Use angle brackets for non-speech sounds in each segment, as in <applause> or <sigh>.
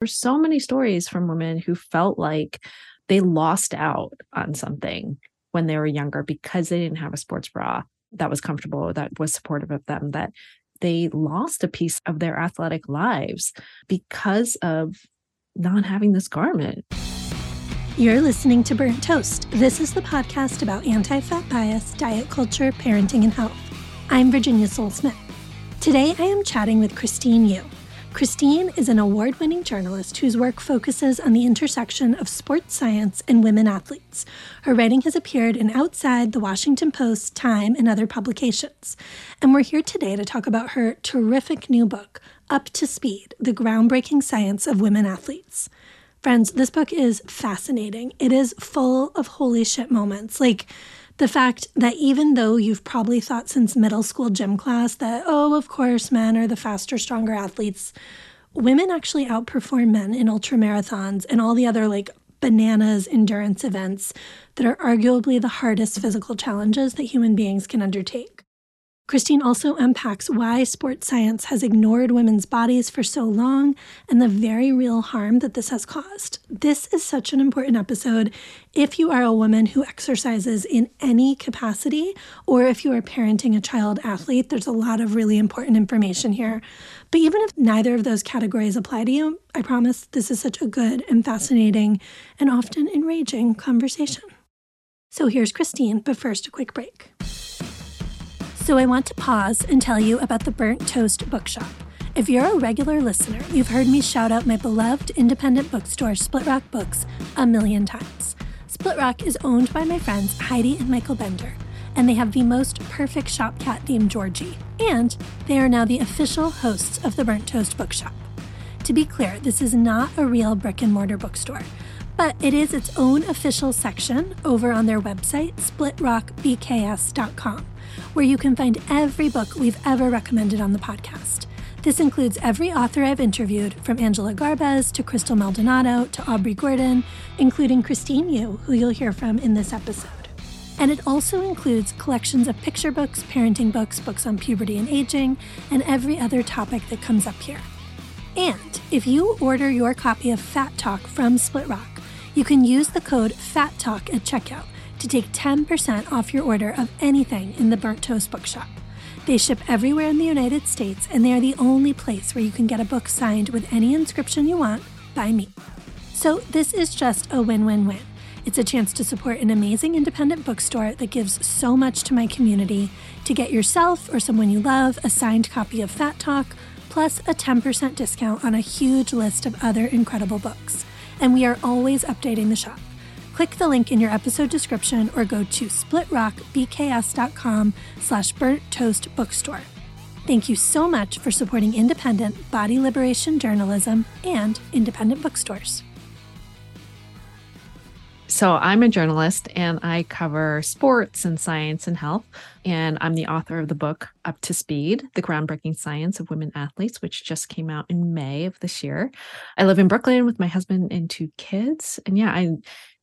There's so many stories from women who felt like they lost out on something when they were younger because they didn't have a sports bra that was comfortable, that was supportive of them, that they lost a piece of their athletic lives because of not having this garment. You're listening to Burnt Toast. This is the podcast about anti fat bias, diet culture, parenting, and health. I'm Virginia Sole-Smith. Today I am chatting with Christine Yu. Christine is an award winning journalist whose work focuses on the intersection of sports science and women athletes. Her writing has appeared in Outside, The Washington Post, Time, and other publications. And we're here today to talk about her terrific new book, Up to Speed The Groundbreaking Science of Women Athletes. Friends, this book is fascinating. It is full of holy shit moments. Like, the fact that even though you've probably thought since middle school gym class that, oh, of course, men are the faster, stronger athletes, women actually outperform men in ultra marathons and all the other like bananas endurance events that are arguably the hardest physical challenges that human beings can undertake. Christine also unpacks why sports science has ignored women's bodies for so long and the very real harm that this has caused. This is such an important episode if you are a woman who exercises in any capacity or if you are parenting a child athlete. There's a lot of really important information here. But even if neither of those categories apply to you, I promise this is such a good and fascinating and often enraging conversation. So here's Christine, but first, a quick break. So I want to pause and tell you about the Burnt Toast Bookshop. If you're a regular listener, you've heard me shout out my beloved independent bookstore, Split Rock Books, a million times. Split Rock is owned by my friends Heidi and Michael Bender, and they have the most perfect shop cat named Georgie. And they are now the official hosts of the Burnt Toast Bookshop. To be clear, this is not a real brick and mortar bookstore, but it is its own official section over on their website, splitrockbks.com where you can find every book we've ever recommended on the podcast. This includes every author I've interviewed, from Angela Garbes to Crystal Maldonado to Aubrey Gordon, including Christine Yu, who you'll hear from in this episode. And it also includes collections of picture books, parenting books, books on puberty and aging, and every other topic that comes up here. And if you order your copy of Fat Talk from Split Rock, you can use the code FATTALK at checkout to take 10% off your order of anything in the Burnt Toast Bookshop. They ship everywhere in the United States, and they are the only place where you can get a book signed with any inscription you want by me. So, this is just a win win win. It's a chance to support an amazing independent bookstore that gives so much to my community, to get yourself or someone you love a signed copy of Fat Talk, plus a 10% discount on a huge list of other incredible books. And we are always updating the shop. Click the link in your episode description or go to splitrockbks.com slash burnt toast bookstore. Thank you so much for supporting independent body liberation journalism and independent bookstores. So, I'm a journalist and I cover sports and science and health. And I'm the author of the book Up to Speed The Groundbreaking Science of Women Athletes, which just came out in May of this year. I live in Brooklyn with my husband and two kids. And yeah, I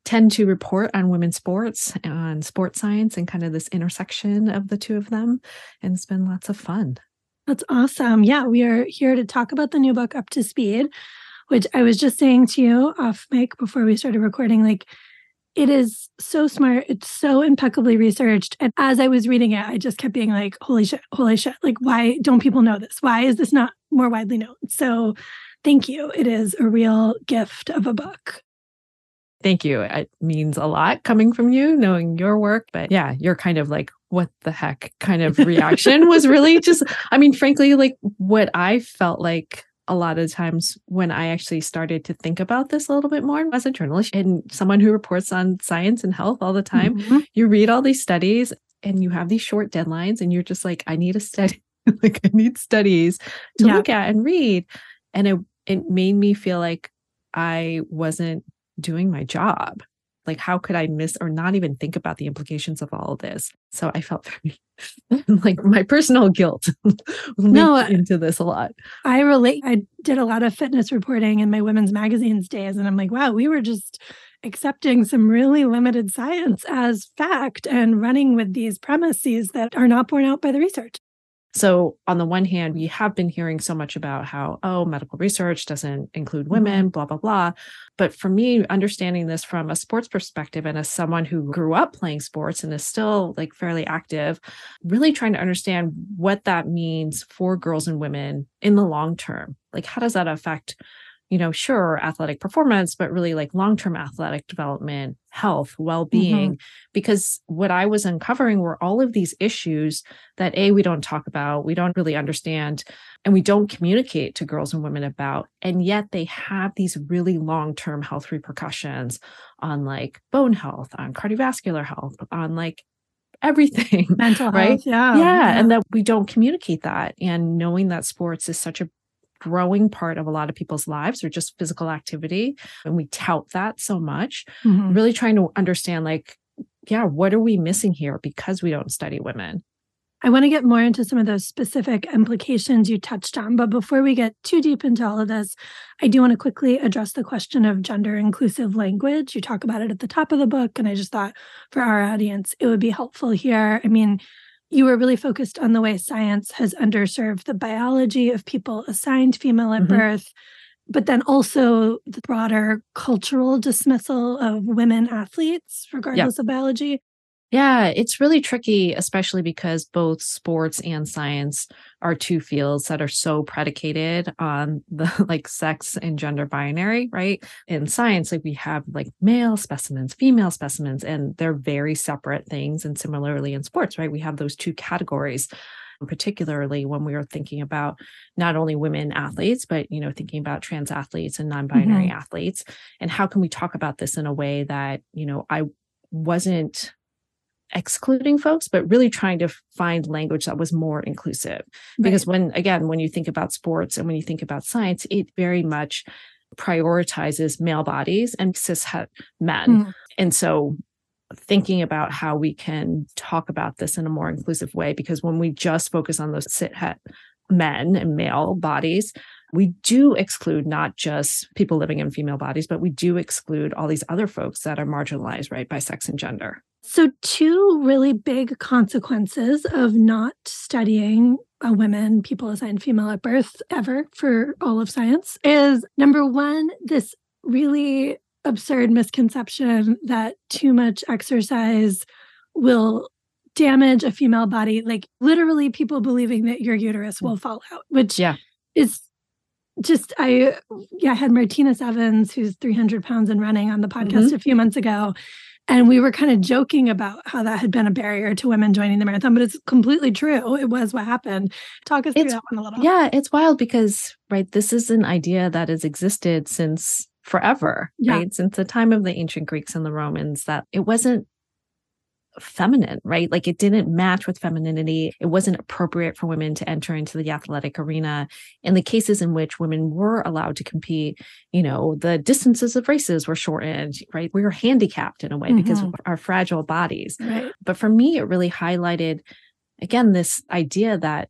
tend to report on women's sports and sports science and kind of this intersection of the two of them. And it's been lots of fun. That's awesome. Yeah, we are here to talk about the new book, Up to Speed, which I was just saying to you off mic before we started recording. Like, it is so smart. It's so impeccably researched. And as I was reading it, I just kept being like, holy shit, holy shit. Like, why don't people know this? Why is this not more widely known? So, thank you. It is a real gift of a book. Thank you. It means a lot coming from you, knowing your work. But yeah, you're kind of like, what the heck kind of reaction was really just, I mean, frankly, like what I felt like a lot of times when I actually started to think about this a little bit more as a journalist and someone who reports on science and health all the time, mm-hmm. you read all these studies and you have these short deadlines and you're just like, I need a study, <laughs> like I need studies to yeah. look at and read. And it it made me feel like I wasn't doing my job. Like, how could I miss or not even think about the implications of all of this? So I felt very <laughs> like my personal guilt <laughs> no, into this a lot. I relate. I did a lot of fitness reporting in my women's magazines days, and I'm like, wow, we were just accepting some really limited science as fact and running with these premises that are not borne out by the research. So, on the one hand, we have been hearing so much about how, oh, medical research doesn't include Mm-hmm. women, blah, blah, blah. But for me, understanding this from a sports perspective and as someone who grew up playing sports and is still like fairly active, really trying to understand what that means for girls and women in the long term. Like, how does that affect? You know, sure, athletic performance, but really like long term athletic development, health, well being. Mm-hmm. Because what I was uncovering were all of these issues that A, we don't talk about, we don't really understand, and we don't communicate to girls and women about. And yet they have these really long term health repercussions on like bone health, on cardiovascular health, on like everything. <laughs> Mental health. Right? Yeah. yeah, and that we don't communicate that. And knowing that sports is such a growing part of a lot of people's lives or just physical activity and we tout that so much Mhm. really trying to understand like yeah what are we missing here because we don't study women I want to get more into some of those specific implications you touched on. But before we get too deep into all of this, I do want to quickly address the question of gender inclusive language. You talk about it at the top of the book. And I just thought for our audience, it would be helpful here. I mean, you were really focused on the way science has underserved the biology of people assigned female at Mhm. birth, but then also the broader cultural dismissal of women athletes, regardless of biology. Yeah it's really tricky especially because both sports and science are two fields that are so predicated on <laughs> the like sex and gender binary right? In science like we have like male specimens female specimens and they're very separate things and similarly in sports right? We have those two categories particularly when we are thinking about not only women athletes but you know thinking about trans athletes and non-binary mm-hmm. athletes and how can we talk about this in a way that you know i wasn't excluding folks but really trying to find language that was more inclusive. Because when again when you think about sports and when you think about science it very much prioritizes male bodies and cis het men. Mm. and so thinking about how we can talk about this in a more inclusive way because when we just focus on those cis het men and male bodies we do exclude not just people living in female bodies but we do exclude all these other folks that are marginalized right by sex and gender So, two really big consequences of not studying uh, women, people assigned female at birth ever for all of science is number one, this really absurd misconception that too much exercise will damage a female body. Like, literally, people believing that your uterus will fall out, which Yeah. is just I yeah, I had Martinus Evans, who's 300 pounds and running on the podcast a few months ago. And we were kind of joking about how that had been a barrier to women joining the marathon, but it's completely true. It was what happened. Talk us through that one a little. Yeah, it's wild because, right, this is an idea that has existed since forever, Yeah. right? Since the time of the ancient Greeks and the Romans, that it wasn't feminine, right? Like it didn't match with femininity. It wasn't appropriate for women to enter into the athletic arena. In the cases in which women were allowed to compete, you know, the distances of races were shortened, right? We were handicapped in a way because of our fragile bodies. Right. But for me, it really highlighted, again, this idea that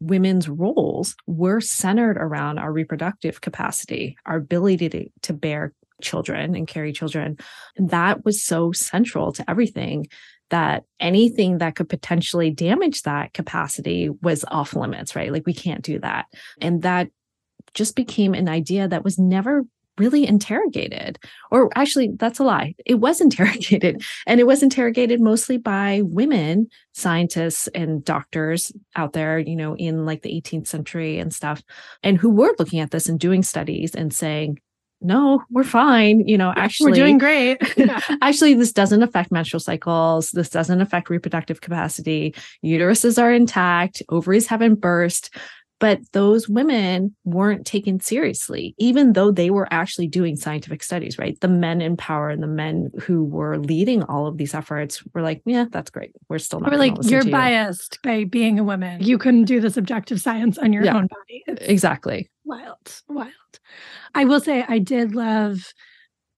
women's roles were centered around our reproductive capacity, our ability to, to bear children and carry children. And that was so central to everything that anything that could potentially damage that capacity was off limits, right? Like we can't do that. And that just became an idea that was never really interrogated. Or actually, that's a lie. It was <laughs> interrogated. And it was interrogated mostly by women scientists and doctors out there, you know, in like the 18th century and stuff, and who were looking at this and doing studies and saying, no, we're fine. You know, actually, We're doing great. <laughs> actually, this doesn't affect menstrual cycles. This doesn't affect reproductive capacity. Uteruses are intact. Ovaries haven't burst. But those women weren't taken seriously, even though they were actually doing scientific studies, right? The men in power and the men who were leading all of these efforts were like, yeah, that's great. We're still not gonna like you're to you." biased by being a woman. You couldn't do this objective science on your Yeah. own body. It's Exactly. wild, wild. I will say I did love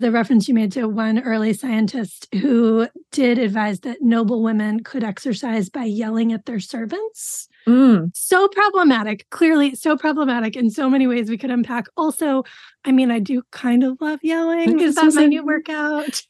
the reference you made to one early scientist who did advise that noble women could exercise by yelling at their servants. Mm, So problematic, clearly so problematic in so many ways we could unpack. Also, I mean, I do kind of love yelling. Is that my new workout?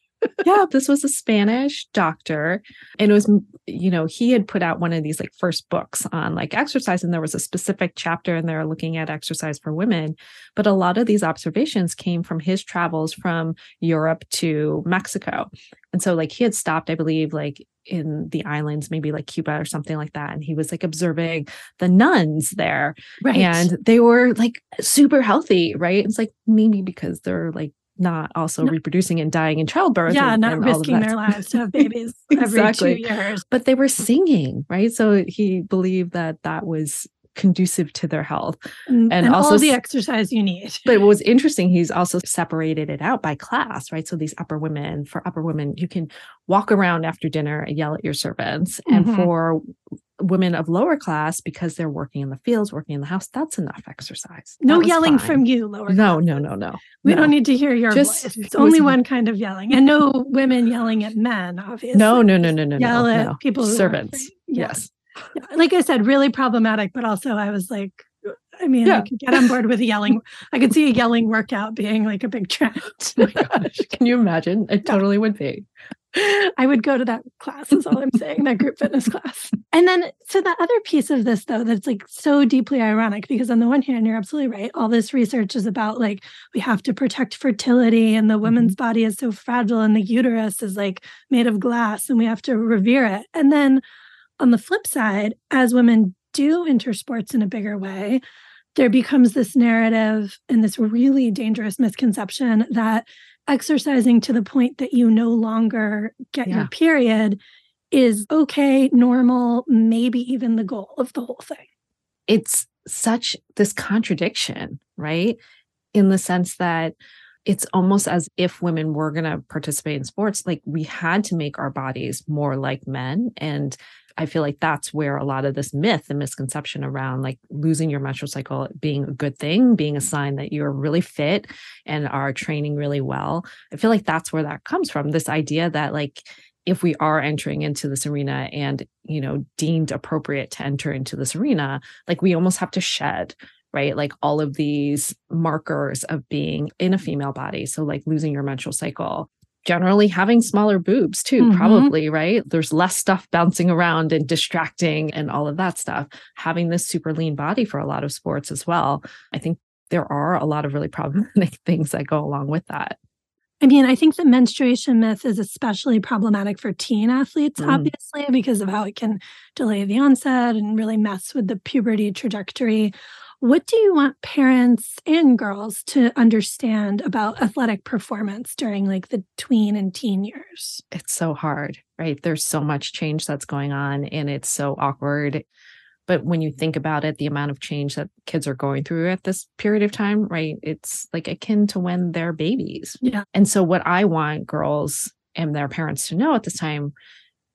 Yeah, this was a Spanish doctor. And it was, you know, he had put out one of these like first books on like exercise. And there was a specific chapter in there looking at exercise for women. But a lot of these observations came from his travels from Europe to Mexico. And so, like, he had stopped, I believe, like in the islands, maybe like Cuba or something like that. And he was like observing the nuns there. Right. And they were like super healthy, right? It's like maybe because they're like not also no. reproducing and dying in childbirth. Yeah, and, not and risking their lives to have <laughs> babies exactly. every two years. But they were singing, right? So he believed that that was conducive to their health and, and, also the exercise you need. <laughs> But what was interesting he's also separated it out by class right? So these upper women for upper women you can walk around after dinner and yell at your servants. Mm-hmm. and for women of lower class because they're working in the fields working in the house that's enough exercise. No yelling fine. from you lower no class. no no no we no. don't need to hear your Just, voice. It's only one kind of yelling. And no women yelling at men obviously. no no no no no yell no, at no. people servants. yes like I said, really problematic, but also I was like, I mean, yeah. I could get on board with yelling. I could see a yelling workout being like a big trend. <laughs> oh gosh, can you imagine? It totally would be. I would go to that class, is all I'm saying, that group fitness class. And then, so the other piece of this, though, that's like so deeply ironic, because on the one hand, you're absolutely right. All this research is about like, we have to protect fertility, and the woman's mm-hmm. body is so fragile, and the uterus is like made of glass, and we have to revere it. And then on the flip side, as women do enter sports in a bigger way, there becomes this narrative and this really dangerous misconception that exercising to the point that you no longer get yeah. your period is okay, normal, maybe even the goal of the whole thing. It's such this contradiction, right? In the sense that it's almost as if women were going to participate in sports like we had to make our bodies more like men and I feel like that's where a lot of this myth and misconception around like losing your menstrual cycle being a good thing, being a sign that you're really fit and are training really well. I feel like that's where that comes from. This idea that like if we are entering into this arena and you know deemed appropriate to enter into this arena, like we almost have to shed right? Like all of these markers of being in a female body. So, like losing your menstrual cycle, generally having smaller boobs too, mm-hmm. probably, right? There's less stuff bouncing around and distracting and all of that stuff. Having this super lean body for a lot of sports as well. I think there are a lot of really <laughs> problematic things that go along with that. I mean, I think the menstruation myth is especially problematic for teen athletes, mm. obviously, because of how it can delay the onset and really mess with the puberty trajectory. What do you want parents and girls to understand about athletic performance during like the tween and teen years? It's so hard, right? There's so much change that's going on and it's so awkward. But when you think about it, the amount of change that kids are going through at this period of time, right? It's like akin to when they're babies. Yeah. And so, what I want girls and their parents to know at this time,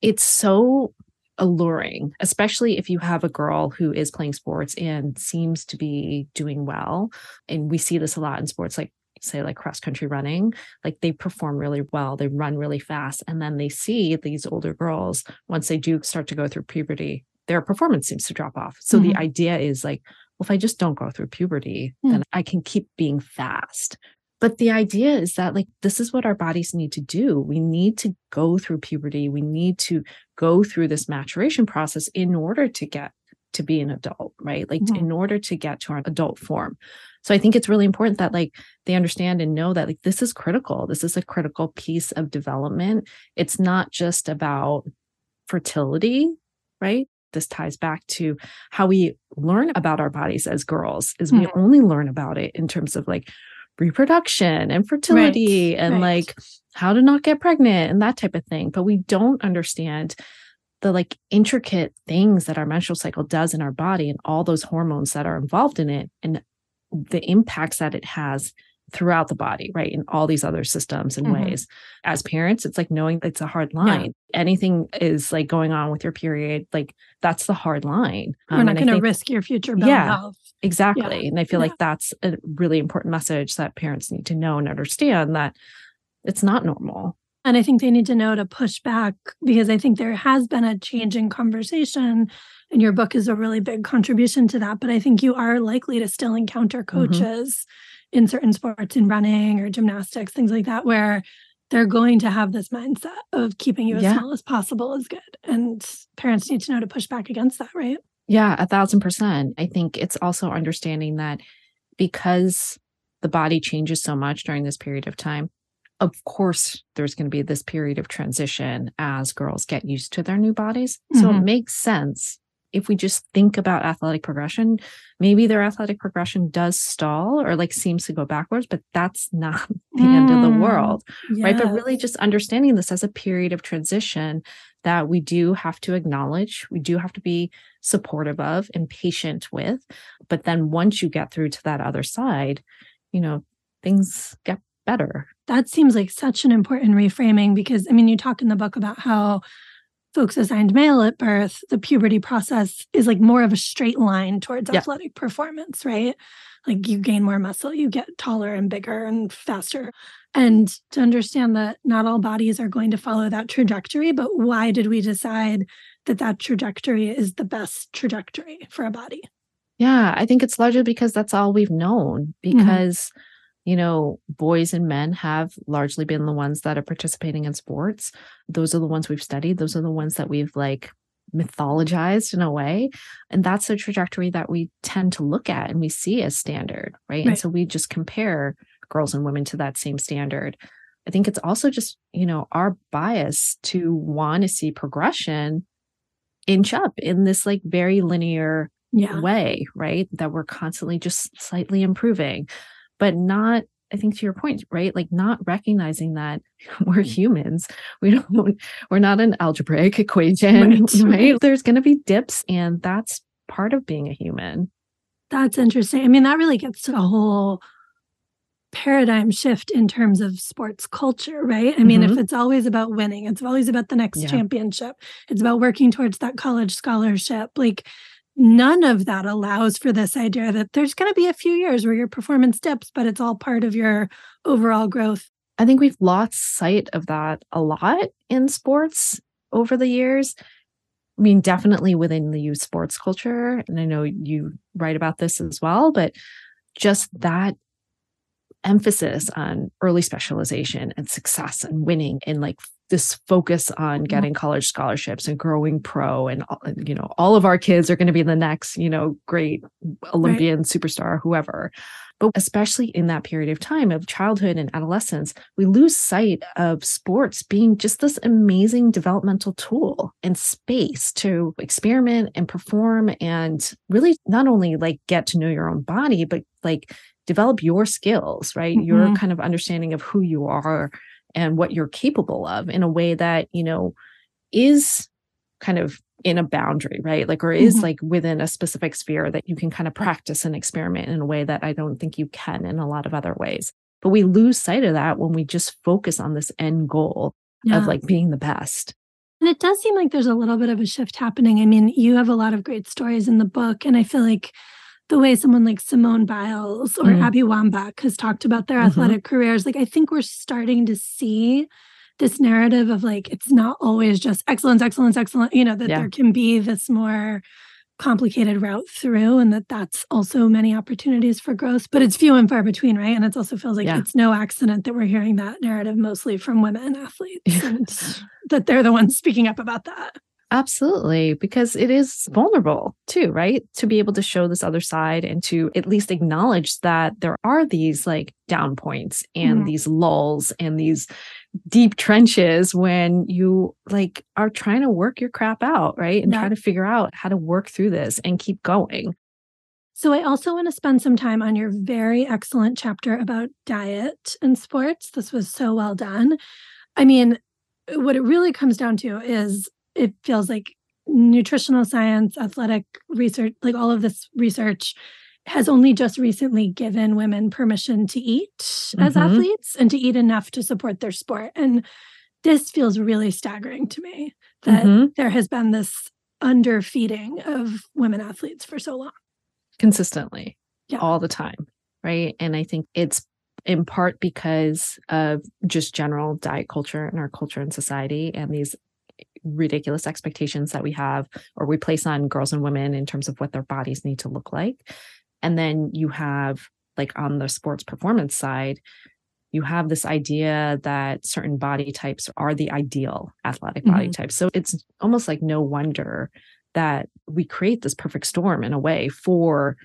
it's so alluring, especially if you have a girl who is playing sports and seems to be doing well. And we see this a lot in sports like say like cross country running like they perform really well they run really fast and then they see these older girls once they do start to go through puberty their performance seems to drop off so mm-hmm. the idea is like well if i just don't go through puberty mm-hmm. then i can keep being fast but the idea is that, like, this is what our bodies need to do. We need to go through puberty. We need to go through this maturation process in order to get to be an adult, right? Like, mm-hmm. in order to get to our adult form. So I think it's really important that, like, they understand and know that, like, this is critical. This is a critical piece of development. It's not just about fertility, right? this ties back to how we learn about our bodies as girls is we mm-hmm. only learn about it in terms of like reproduction and fertility right, and right. like how to not get pregnant and that type of thing. But we don't understand the like intricate things that our menstrual cycle does in our body and all those hormones that are involved in it and the impacts that it has throughout the body, right? In all these other systems and mm-hmm. ways. As parents, it's like knowing it's a hard line. Yeah. Anything is like going on with your period, like that's the hard line. You're um, not going to risk your future yeah, health. Exactly. Yeah. And I feel yeah. like that's a really important message that parents need to know and understand that it's not normal. And I think they need to know to push back because I think there has been a change in conversation. And your book is a really big contribution to that. But I think you are likely to still encounter mm-hmm. coaches mm-hmm. In certain sports, in running or gymnastics, things like that, where they're going to have this mindset of keeping you as Yeah. small as possible is good. And parents need to know to push back against that, right? Yeah, a thousand percent. I think it's also understanding that because the body changes so much during this period of time, of course, there's going to be this period of transition as girls get used to their new bodies. So it Mhm. makes sense if we just think about athletic progression, maybe their athletic progression does stall or like seems to go backwards, but that's not <laughs> the end of the Mm, world right? But really just understanding this as a period of transition that we do have to acknowledge we do have to be supportive of and patient with but then once you get through to that other side you know things get better. That seems like such an important reframing because I mean, you talk in the book about how folks assigned male at birth, the puberty process is like more of a straight line towards Yep. athletic performance, right? Like you gain more muscle, you get taller and bigger and faster. And to understand that not all bodies are going to follow that trajectory, but why did we decide that that trajectory is the best trajectory for a body? yeah i think it's largely because that's all we've known mm-hmm. because you know boys and men have largely been the ones that are participating in sports. Those are the ones we've studied. Those are the ones that we've like mythologized in a way. And that's the trajectory that we tend to look at and we see as standard right, and so we just compare girls and women to that same standard. I think it's also just you know our bias to want to see progression inch up in this like very linear Yeah. way, right? That we're constantly just slightly improving, but not, I think to your point, right? Like not recognizing that <laughs> we're mm-hmm. humans. We don't, we're not an algebraic equation, Right, <laughs> right? <laughs> There's going to be dips, and that's part of being a human. That's interesting. I mean, that really gets to a whole paradigm shift in terms of sports culture, right? I mean, if mm-hmm. it's always about winning, it's always about the next Yeah. championship, it's about working towards that college scholarship. Like, none of that allows for this idea that there's going to be a few years where your performance dips, but it's all part of your overall growth. I think we've lost sight of that a lot in sports over the years. I mean, definitely within the youth sports culture. And I know you write about this as well, but just that emphasis on early specialization and success and winning and like this focus on getting college scholarships and growing pro and all- you know all of our kids are going to be the next you know great olympian superstar whoever. But especially in that period of time of childhood and adolescence we lose sight of sports being just this amazing developmental tool and space to experiment and perform and really not only like get to know your own body but like develop your skills right? Your Mhm. kind of understanding of who you are and what you're capable of in a way that you know is kind of in a boundary right like or is Mhm. like within a specific sphere that you can kind of practice and experiment in a way that i don't think you can in a lot of other ways but we lose sight of that when we just focus on this end goal Yeah. of like being the best And it does seem like there's a little bit of a shift happening. I mean, you have a lot of great stories in the book, and I feel like the way someone like Simone Biles or Mm. Abby Wambach has talked about their Mhm. athletic careers, like I think we're starting to see this narrative of like it's not always just excellence, excellence, excellence. You know that Yeah. there can be this more complicated route through, and that that's also many opportunities for growth. But it's few and far between, right? And it also feels like Yeah. it's no accident that we're hearing that narrative mostly from women athletes, <laughs> and that they're the ones speaking up about that. Absolutely, because it is vulnerable too, right? To be able to show this other side and to at least acknowledge that there are these like down points and Mhm. these lulls and these deep trenches when you like are trying to work your crap out, right? And Yeah. try to figure out how to work through this and keep going. So, I also want to spend some time on your very excellent chapter about diet and sports. This was so well done. I mean, what it really comes down to is it feels like nutritional science, athletic research, like all of this research has only just recently given women permission to eat as Mhm. athletes and to eat enough to support their sport. And this feels really staggering to me that Mhm. there has been this underfeeding of women athletes for so long. consistently Yeah. all the time right and i think it's in part because of just general diet culture in our culture and society and these ridiculous expectations that we have or we place on girls and women in terms of what their bodies need to look like and then you have like on the sports performance side you have this idea that certain body types are the ideal athletic body Mhm. type. So it's almost like no wonder that we create this perfect storm in a way for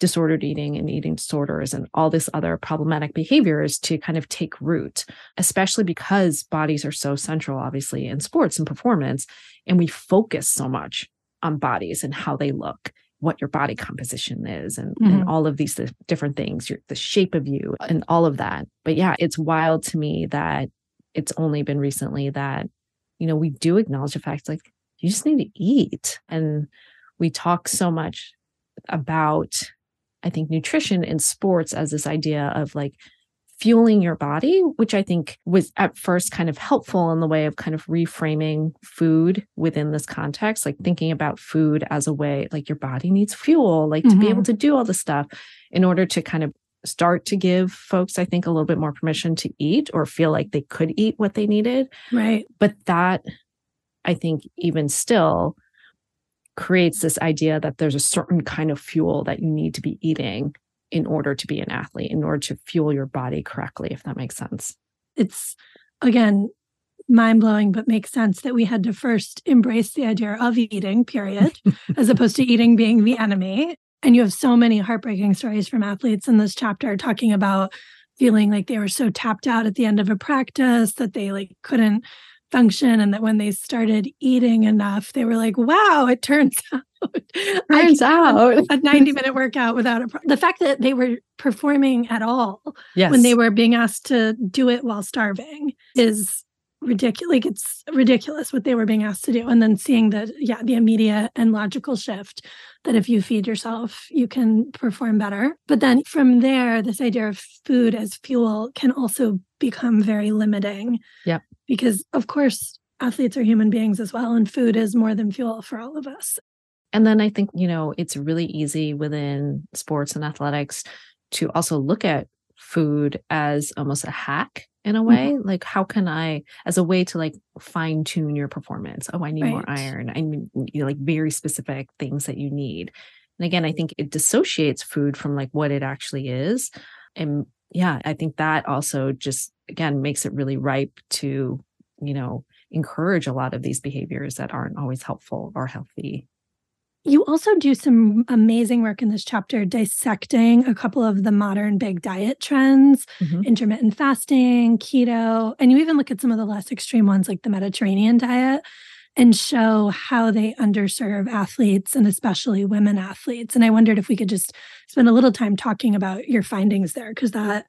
disordered eating and eating disorders and all this other problematic behaviors to kind of take root, especially because bodies are so central, obviously, in sports and performance. And we focus so much on bodies and how they look, what your body composition is, and, and Mhm. all of these th- different things, your, the shape of you, and all of that. But yeah, it's wild to me that it's only been recently that, you know, we do acknowledge the fact like you just need to eat. And we talk so much about, I think, nutrition in sports as this idea of like fueling your body, which I think was at first kind of helpful in the way of kind of reframing food within this context, like thinking about food as a way, like your body needs fuel, like to be able mm-hmm. to do all this stuff in order to kind of start to give folks, I think, a little bit more permission to eat or feel like they could eat what they needed. Right. But that, I think, even still creates this idea that there's a certain kind of fuel that you need to be eating in order to be an athlete, in order to fuel your body correctly, if that makes sense. It's again mind blowing, but makes sense that we had to first embrace the idea of eating, period, <laughs> as opposed to eating being the enemy. And you have so many heartbreaking stories from athletes in this chapter talking about feeling like they were so tapped out at the end of a practice that they like couldn't function and that when they started eating enough they were like wow it turns <laughs> out Turns out. a 90 minute workout without a pro- the fact that they were performing at all Yes. when they were being asked to do it while starving is ridiculous like it's ridiculous what they were being asked to do and then seeing the yeah the immediate and logical shift that if you feed yourself you can perform better. But then from there this idea of food as fuel can also become very limiting. Yeah because of course athletes are human beings as well and food is more than fuel for all of us. And then I think, you know, it's really easy within sports and athletics to also look at food as almost a hack in a mm-hmm. way. Like, how can I, as a way to like fine tune your performance? Oh, I need more iron. I need, you know, like very specific things that you need. And again, I think it dissociates food from like what it actually is. And yeah, I think that also just, again, makes it really ripe to, you know, encourage a lot of these behaviors that aren't always helpful or healthy. You also do some amazing work in this chapter dissecting a couple of the modern big diet trends, Mhm. intermittent fasting, keto, and you even look at some of the less extreme ones like the Mediterranean diet and show how they underserve athletes and especially women athletes. And I wondered if we could just spend a little time talking about your findings there because that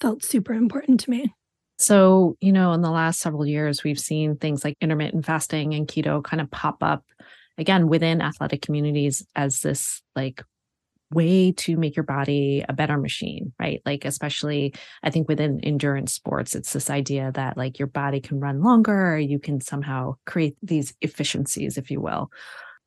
felt super important to me. So, you know, in the last several years, we've seen things like intermittent fasting and keto kind of pop up again within athletic communities as this like way to make your body a better machine, right? Like, especially I think within endurance sports, it's this idea that like your body can run longer, you can somehow create these efficiencies, if you will.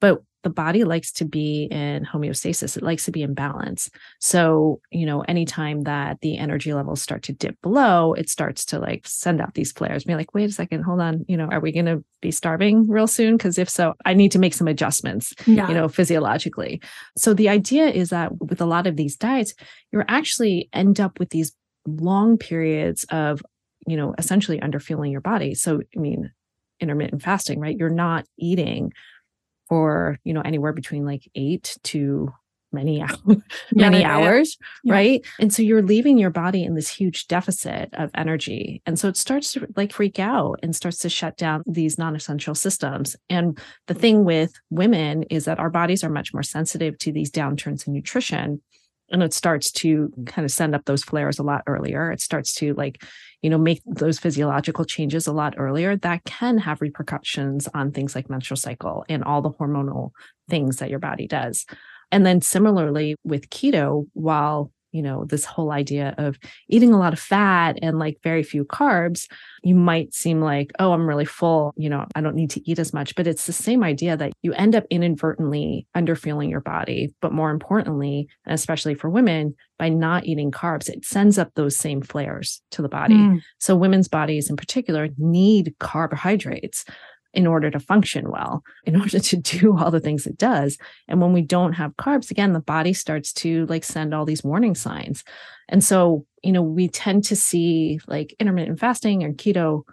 But the body likes to be in homeostasis, it likes to be in balance. So, you know, anytime that the energy levels start to dip below, it starts to like send out these flares, be like, wait a second, hold on, you know, are we going to be starving real soon? Because if so, I need to make some adjustments Yeah. you know, physiologically. So the idea is that with a lot of these diets, you're actually end up with these long periods of, you know, essentially underfueling your body. So, I mean, intermittent fasting, right? You're not eating for, you know, anywhere between like eight to many <laughs> hours, many yeah, hours, Yeah. right? And so you're leaving your body in this huge deficit of energy. And so it starts to like freak out and starts to shut down these non-essential systems. And the thing with women is that our bodies are much more sensitive to these downturns in nutrition. And it starts to kind of send up those flares a lot earlier. It starts to like, you know, make those physiological changes a lot earlier that can have repercussions on things like menstrual cycle and all the hormonal things that your body does. And then similarly with keto, while you know this whole idea of eating a lot of fat and like very few carbs you might seem like oh i'm really full you know i don't need to eat as much. But it's the same idea that you end up inadvertently underfueling your body but more importantly and especially for women by not eating carbs it sends up those same flares to the body. Mm. so women's bodies in particular need carbohydrates in order to function well, in <laughs> order to do all the things it does. And when we don't have carbs, again, the body starts to like send all these warning signs. And so, you know, we tend to see like intermittent fasting or keto,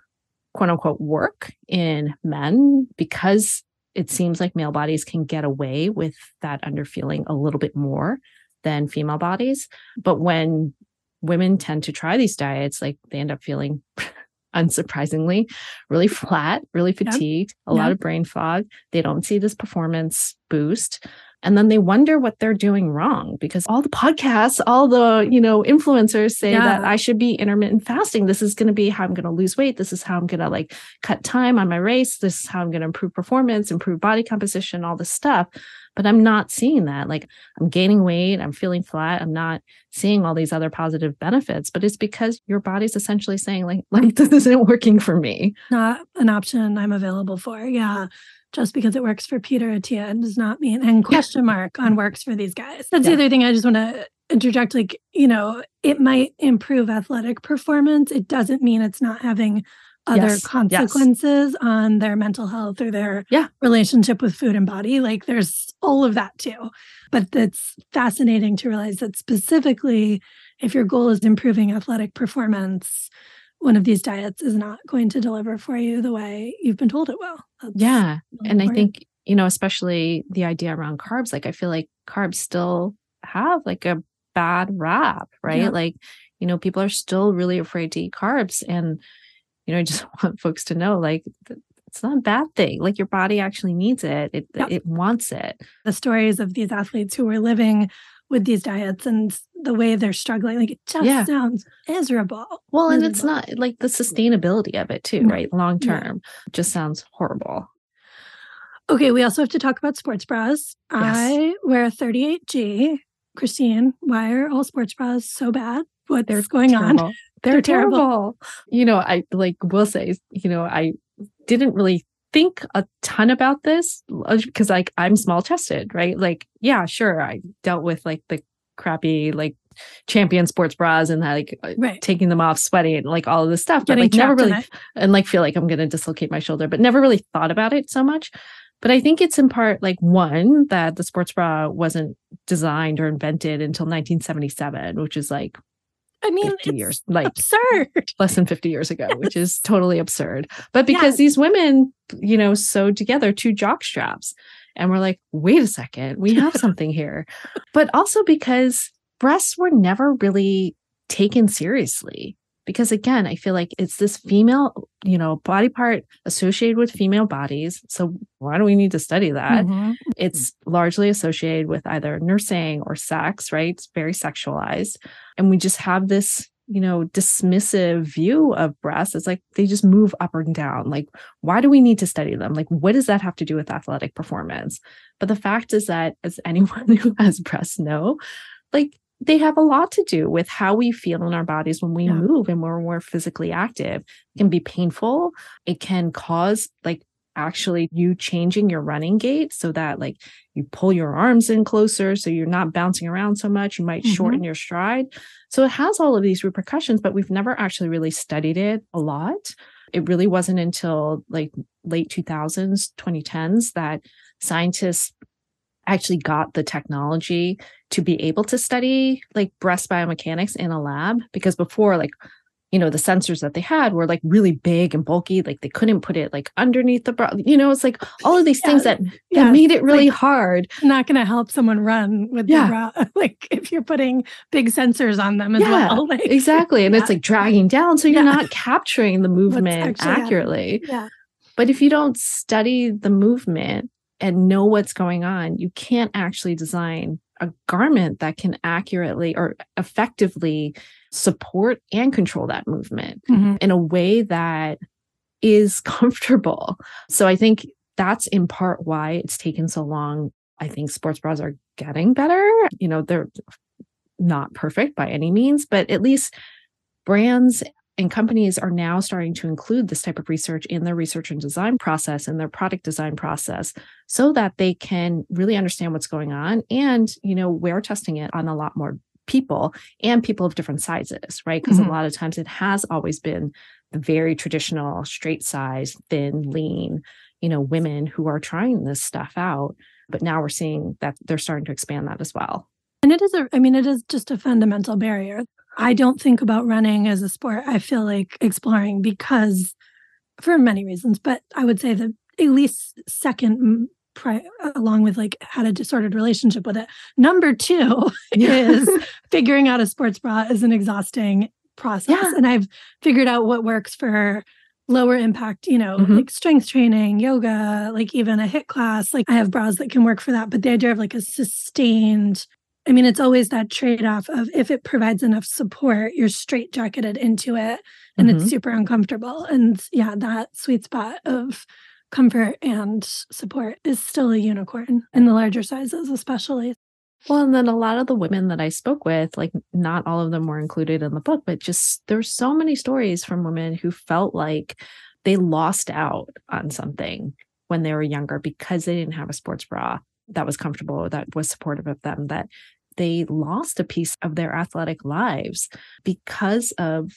quote unquote, work in men because it seems like male bodies can get away with that underfeeling a little bit more than female bodies. But when women tend to try these diets, like they end up feeling <laughs> unsurprisingly, really flat, really fatigued, a lot of brain fog. They don't see this performance boost. And then they wonder what they're doing wrong because all the podcasts, all the, you know, influencers say yeah. that I should be intermittent fasting. This is going to be how I'm going to lose weight. This is how I'm going to like cut time on my race. This is how I'm going to improve performance, improve body composition, all this stuff but I'm not seeing that. Like I'm gaining weight, I'm feeling flat, I'm not seeing all these other positive benefits, but it's because your body's essentially saying like <laughs> like this isn't working for me. Not an option I'm available for. Yeah. Just because it works for Peter Attia does not mean and question mark on works for these guys. That's yeah. the other thing I just want to interject like you know it might improve athletic performance it doesn't mean it's not having other yes. consequences yes. on their mental health or their yeah. relationship with food and body. Like there's all of that too. But it's fascinating to realize that specifically, if your goal is improving athletic performance, one of these diets is not going to deliver for you the way you've been told it will. That's yeah. Really and important. I think, you know, especially the idea around carbs, like I feel like carbs still have like a bad rap, right? Yeah. Like, you know, people are still really afraid to eat carbs. And you know, I just <laughs> want folks to know like it's not a bad thing. Like your body actually needs it. It yep. it wants it. The stories of these athletes who are living with these diets and the way they're struggling, like it just yeah. sounds miserable. Well, miserable. and it's not like the sustainability of it too, no. right? Long term just sounds horrible. Okay, we also have to talk about sports bras. Yes. I wear a 38G. Christine, why are all sports bras so bad? What's They're going terrible. on? They're, terrible. terrible. You know, I like will say, you know, I didn't really think a ton about this because uh, like I'm small chested, right? Like, yeah, sure. I dealt with like the crappy like champion sports bras and like uh, right. taking them off, sweating, and like all of this stuff. Getting but like never really and like feel like I'm gonna dislocate my shoulder, but never really thought about it so much. But I think it's in part like one that the sports bra wasn't designed or invented until 1977, which is like I mean, 50 years, like absurd, less than 50 years ago, yes. which is <laughs> totally absurd. But because yes. these women, you know, sewed together two jock straps and we're like, wait a second, we have <laughs> something here. But also because breasts were never really taken seriously because again i feel like it's this female you know body part associated with female bodies. So why do we need to study that? Mm-hmm. it's largely associated with either nursing or sex right? It's very sexualized. And we just have this you know dismissive view of breasts. It's like they just move up and down. Like why do we need to study them? Like what does that have to do with athletic performance? But the fact is that as <laughs> anyone who has breasts know like they have a lot to do with how we feel in our bodies when we yeah. move and when we're more physically active. It can be painful. It can cause like actually you changing your running gait so that like you pull your arms in closer so you're not bouncing around so much. You might mm-hmm. shorten your stride. So it has all of these repercussions, but we've never actually really studied it a lot. It really wasn't until like late 2000s, 2010s that scientists actually got the technology to be able to study like breast biomechanics in a lab because before like you know the sensors that they had were like really big and bulky like they couldn't put it like underneath the bra you know it's like all of these yeah. things that, yeah. that made it really like, hard not going to help someone run with yeah. the bra <laughs> like if you're putting big sensors on them as yeah, well <laughs> like, exactly and it's like dragging down so you're not capturing the movement accurately yeah but if you don't study the movement and know what's going on, you can't actually design a garment that can accurately or effectively support and control that movement mm-hmm. in a way that is <laughs> comfortable. So I think that's in part why it's taken so long. I think sports bras are getting better. You know, they're not perfect by any means, but at least brands and companies are now starting to include this type of research in their research and design process and their product design process so that they can really understand what's going on and you know we're testing it on a lot more people and people of different sizes right because mm-hmm. a lot of times it has always been the very traditional straight size thin lean you know, women who are trying this stuff out. But now we're seeing that they're starting to expand that as well. And it is a, I mean, it is just a fundamental barrier. I don't think about running as a sport. I feel like exploring because for many reasons, but I would say the at least second pri- along with like had a disordered relationship with it. Number two <laughs> is figuring out a sports bra is an exhausting process. Yeah. And I've figured out what works for lower impact, you know, Mhm. like strength training, yoga, like even a HIIT class. Like I have bras that can work for that. But the idea of like a sustained, I mean, it's always that trade off of if it provides enough support, you're straight jacketed into it and Mhm. it's super uncomfortable. And yeah, that sweet spot of comfort and support is still a unicorn in the larger sizes, especially. Well, and then a lot of the women that I spoke with, like not all of them were included in the book, but just there's so many stories from women who felt like they lost out on something when they were younger because they didn't have a sports bra that was comfortable, that was supportive of them, that they lost a piece of their athletic lives because of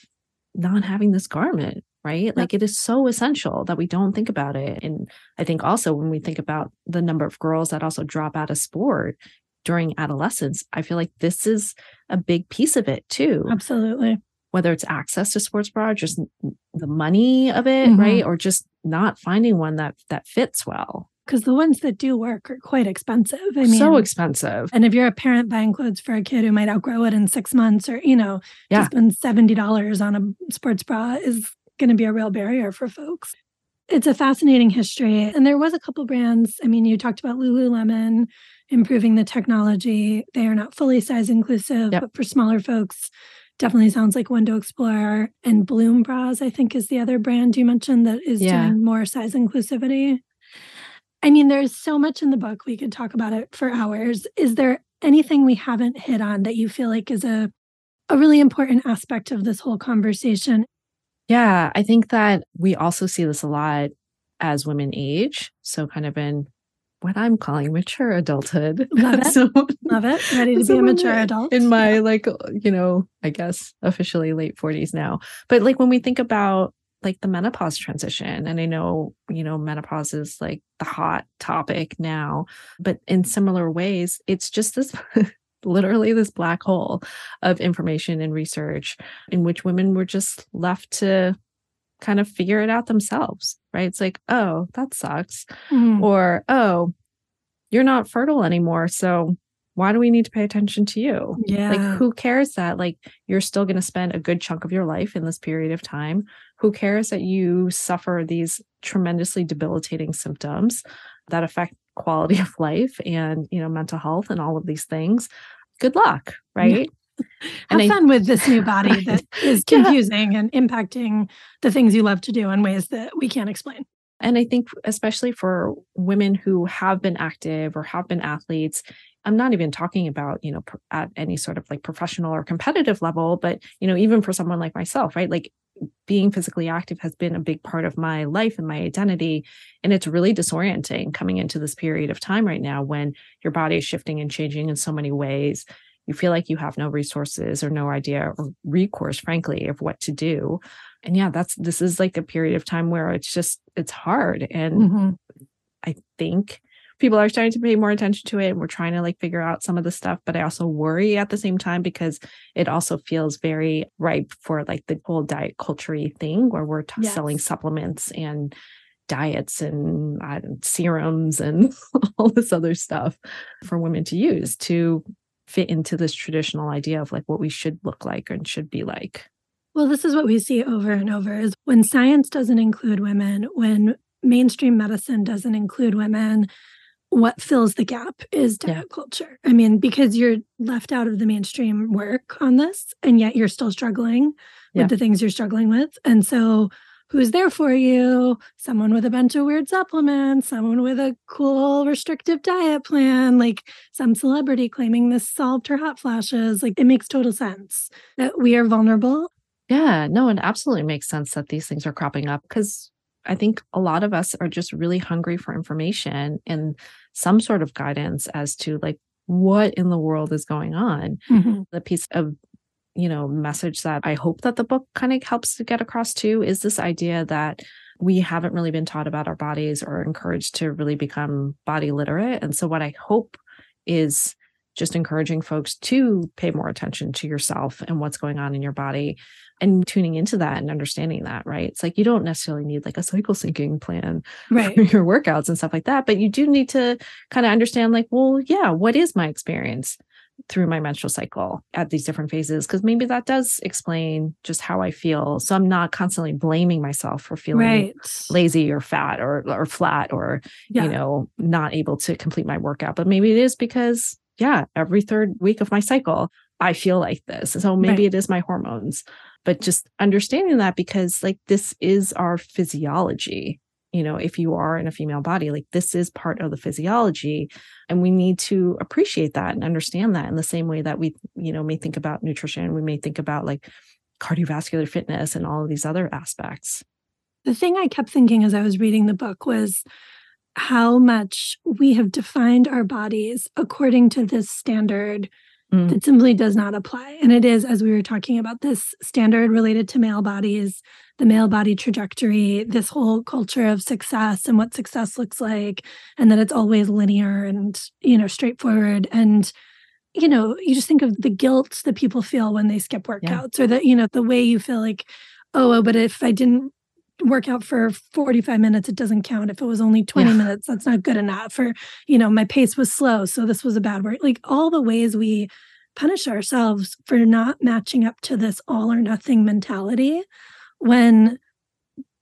not having this garment, right? Like it is so essential that we don't think about it. And I think also when we think about the number of girls that also drop out of sport during adolescence, I feel like this is a big piece of it too. Absolutely. Whether it's access to sports bra, just the money of it, Mhm. right? Or just not finding one that that fits well. Because the ones that do work are quite expensive. I mean, so expensive. and if you're a parent buying clothes for a kid who might outgrow it in six months or, you know, Yeah. to spend $70 on a sports bra is going to be a real barrier for folks. It's a fascinating history. And there was a couple brands. I mean, you talked about Lululemon improving the technology. They are not fully size inclusive, Yep. but for smaller folks, definitely sounds like one to explore. And Bloom Bras, I think, is the other brand you mentioned that is Yeah. doing more size inclusivity. I mean, there's so much in the book. We could talk about it for hours. Is there anything we haven't hit on that you feel like is a a really important aspect of this whole conversation? Yeah, I think that we also see this a lot as women age. So kind of in what I'm calling mature adulthood. Love <laughs> it. so Love it. Ready to So be a mature adult. in my like you know i guess officially late 40s now but like when we think about like the menopause transition and i know you know menopause is like the hot topic now but in similar ways it's just this <laughs> literally this black hole of information and research in which women were just left to kind of figure it out themselves right it's like oh that sucks Mhm. or oh you're not fertile anymore so why do we need to pay attention to you yeah. like who cares that like you're still going to spend a good chunk of your life in this period of time who cares that you suffer these tremendously debilitating symptoms that affect quality of life and you know mental health and all of these things good luck right <laughs> Have and I- fun with this new body <laughs> that is Yeah. confusing and impacting the things you love to do in ways that we can't explain. And I think, especially for women who have been active or have been athletes, I'm not even talking about, you know, at any sort of like professional or competitive level, but, you know, even for someone like myself, right? Like being physically active has been a big part of my life and my identity. And it's really disorienting coming into this period of time right now when your body is shifting and changing in so many ways. You feel like you have no resources or no idea or recourse, frankly, of what to do. And yeah, that's this is like a period of time where it's just it's hard. And Mhm. I think people are starting to pay more attention to it and we're trying to like figure out some of the stuff but i also worry at the same time because it also feels very ripe for like the whole diet culture thing where we're t- selling supplements and diets and uh, serums and <laughs> all this other stuff for women to use to fit into this traditional idea of like what we should look like and should be like Well, this is what we see over and over is when science doesn't include women, when mainstream medicine doesn't include women, what fills the gap is Yeah. diet culture. I mean, because you're left out of the mainstream work on this, and yet you're still struggling Yeah. with the things you're struggling with. And so, who's there for you? Someone with a bunch of weird supplements, someone with a cool restrictive diet plan, like some celebrity claiming this solved her hot flashes. Like, it makes total sense that we are vulnerable Yeah, no, it absolutely makes sense that these things are cropping up because I think a lot of us are just really hungry for information and some sort of guidance as to like what in the world is going on. Mm-hmm. The piece of, you know, message that I hope that the book kind of helps to get across to is this idea that we haven't really been taught about our bodies or encouraged to really become body literate. And so, what I hope is just encouraging folks to pay more attention to yourself and what's going on in your body and tuning into that and understanding that, right? It's like you don't necessarily need like a cycle syncing plan <laughs> right. for your workouts and stuff like that, but you do need to kind of understand, like, well, yeah, what is my experience? through my menstrual cycle at these different phases because maybe that does explain just how I feel. So I'm not constantly blaming myself for feeling right. lazy or fat or or flat or yeah. you know not able to complete my workout. But maybe it is because yeah, every third week of my cycle I feel like this. So maybe right. it is my hormones but just understanding that because like this is our physiology you know if you are in a female body like this is part of the physiology and we need to appreciate that and understand that in the same way that we you know may think about nutrition we may think about like cardiovascular fitness and all of these other aspects the thing i kept thinking as i was reading the book was how much we have defined our bodies according to this standard mm. that simply does not apply. And it is, as we were talking about, this standard related to male bodies, the male body trajectory, this whole culture of success and what success looks like, and that it's always linear and, you know, straightforward. And, you know, you just think of the guilt that people feel when they skip workouts yeah. or that, you know, the way you feel like, oh, but if I didn't work out for 45 minutes it doesn't count. If it was only 20 yeah. minutes that's not good enough or you know my pace was slow so this was a bad work like all the ways we punish ourselves for not matching up to this all or nothing mentality when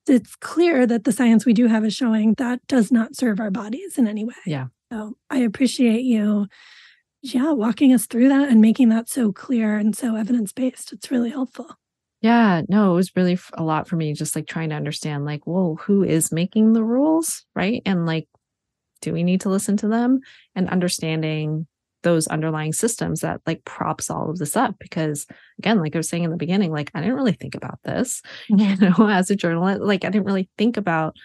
it's clear that the science we do have is showing that does not serve our bodies in any way. Yeah. So i appreciate you yeah walking us through that and making that so clear and so evidence-based. It's really helpful yeah, no, it was really a lot for me just like trying to understand like, whoa, who is making the rules, right? And like, do we need to listen to them? And understanding those underlying systems that like props all of this up because again like i was saying in the beginning like i didn't really think about this <laughs> you mm-hmm. know as a journalist like i didn't really think about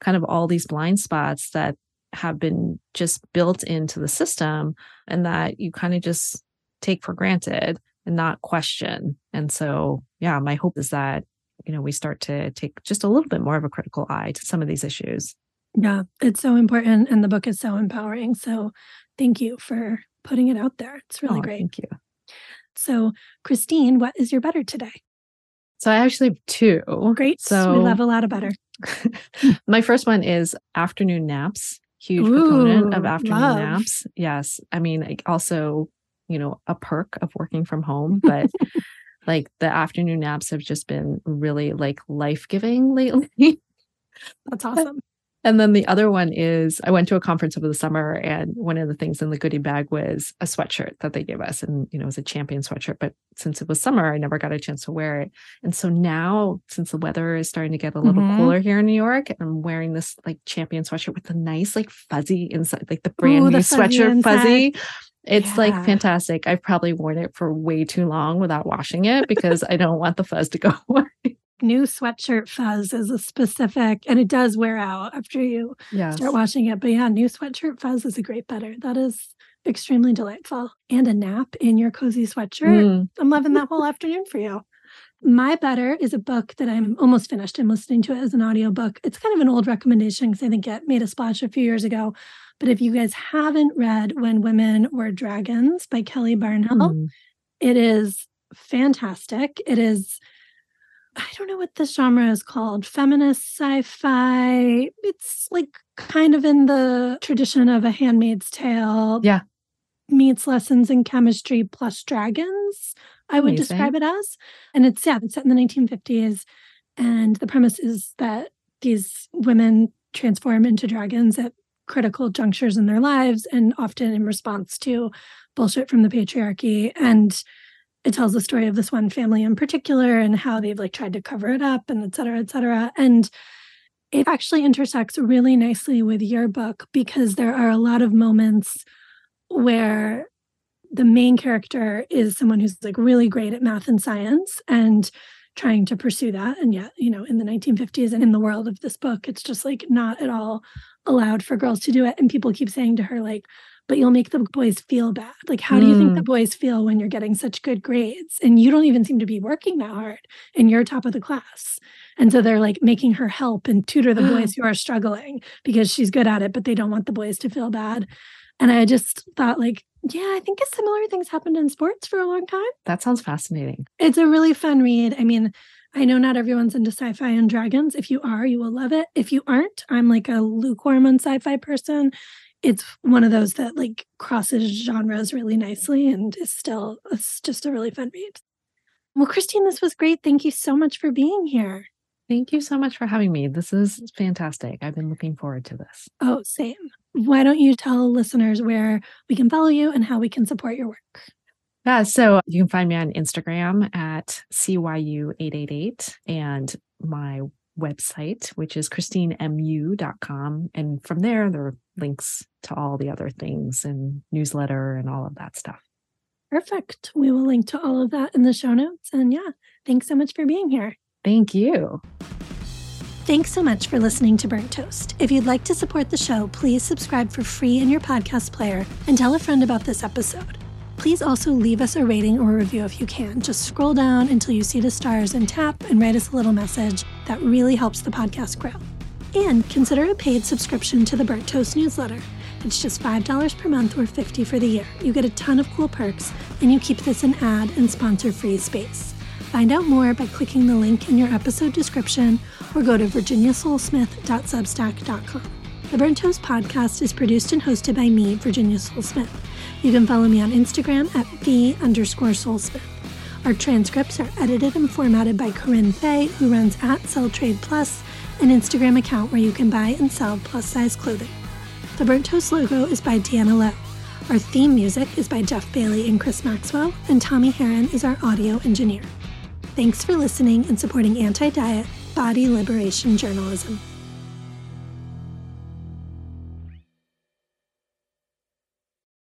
kind of all these blind spots that have been just built into the system and that you kind of just take for granted and not question and so yeah, my hope is that, you know, we start to take just a little bit more of a critical eye to some of these issues. Yeah, it's so important. And the book is so empowering. So thank you for putting it out there. It's really oh, great. Thank you. So, Christine, what is your better today? So I actually have two. Great. So we love a lot of butter. <laughs> my first one is afternoon naps. Huge Ooh, proponent of afternoon love. naps. Yes. I mean, also, you know, a perk of working from home, but <laughs> like the afternoon naps have just been really like life-giving lately. That's awesome. And then the other one is I went to a conference over the summer and one of the things in the goodie bag was a sweatshirt that they gave us. And, you know, it was a champion sweatshirt. But since it was summer, I never got a chance to wear it. And so now, since the weather is starting to get a little mm-hmm. cooler here in New York, I'm wearing this like champion sweatshirt with a nice like fuzzy inside, like the brand Ooh, new the sweatshirt inside. fuzzy. It's yeah. like fantastic. I've probably worn it for way too long without washing it because I don't want the fuzz to go <laughs> away. New sweatshirt fuzz is a specific, and it does wear out after you yes. start washing it. But yeah, new sweatshirt fuzz is a great better. That is extremely delightful. And a nap in your cozy sweatshirt. Mm. I'm loving that whole afternoon for you. My Better is a book that I'm almost finished. I'm listening to it as an audiobook. It's kind of an old recommendation because I think it made a splash a few years ago. But if you guys haven't read When Women Were Dragons by Kelly Barnhill, mm. it is fantastic. It is, I don't know what this genre is called, feminist sci fi. It's like kind of in the tradition of a handmaid's tale. Yeah. Meets lessons in chemistry plus dragons, I would Amazing. describe it as. And it's, yeah, it's set in the 1950s. And the premise is that these women transform into dragons at critical junctures in their lives and often in response to bullshit from the patriarchy and it tells the story of this one family in particular and how they've like tried to cover it up and et cetera et cetera. And it actually intersects really nicely with your book because there are a lot of moments where the main character is someone who's like really great at math and science and trying to pursue that. And yet you know in the 1950s and in the world of this book it's just like not at all allowed for girls to do it. And people keep saying to her like but you'll make the boys feel bad. Like, how do you think the Mm. boys feel when you're getting such good grades and you don't even seem to be working that hard and you're top of the class? And so they're like making her help and tutor the boys <sighs> who are struggling because she's good at it, but they don't want the boys to feel bad. And I just thought, like, yeah, I think a similar things happened in sports for a long time. That sounds fascinating. It's a really fun read. I mean, I know not everyone's into sci fi and dragons. If you are, you will love it. If you aren't, I'm like a lukewarm on sci fi person. It's one of those that like crosses genres really nicely and is still, it's just a really fun read. Well, Christine, this was great. Thank you so much for being here. Thank you so much for having me. This is fantastic. I've been looking forward to this. Oh, same. Why don't you tell listeners where we can follow you and how we can support your work? Yeah, so you can find me on Instagram at CYU888 and my website, which is christineyu.com. And from there, there are links to all the other things and newsletter and all of that stuff. Perfect. We will link to all of that in the show notes. And yeah, thanks so much for being here. Thank you. Thanks so much for listening to Burnt Toast. If you'd like to support the show, please subscribe for free in your podcast player and tell a friend about this episode. Please also leave us a rating or review if you can. Just scroll down until you see the stars and tap and write us a little message. That really helps the podcast grow. And consider a paid subscription to the Burnt Toast newsletter. It's just $5 per month or 50 for the year. You get a ton of cool perks, and you keep this an ad and sponsor free space. Find out more by clicking the link in your episode description or go to virginiasolesmith.substack.com. The Burnt Toast podcast is produced and hosted by me, Virginia Sole-Smith. You can follow me on Instagram at v underscore solesmith. Our transcripts are edited and formatted by Corinne Fay, who runs at Sell Trade Plus, an Instagram account where you can buy and sell plus size clothing. The Burnt Toast logo is by Deanna Lowe. Our theme music is by Jeff Bailey and Chris Maxwell, and Tommy Heron is our audio engineer. Thanks for listening and supporting anti diet, body liberation journalism.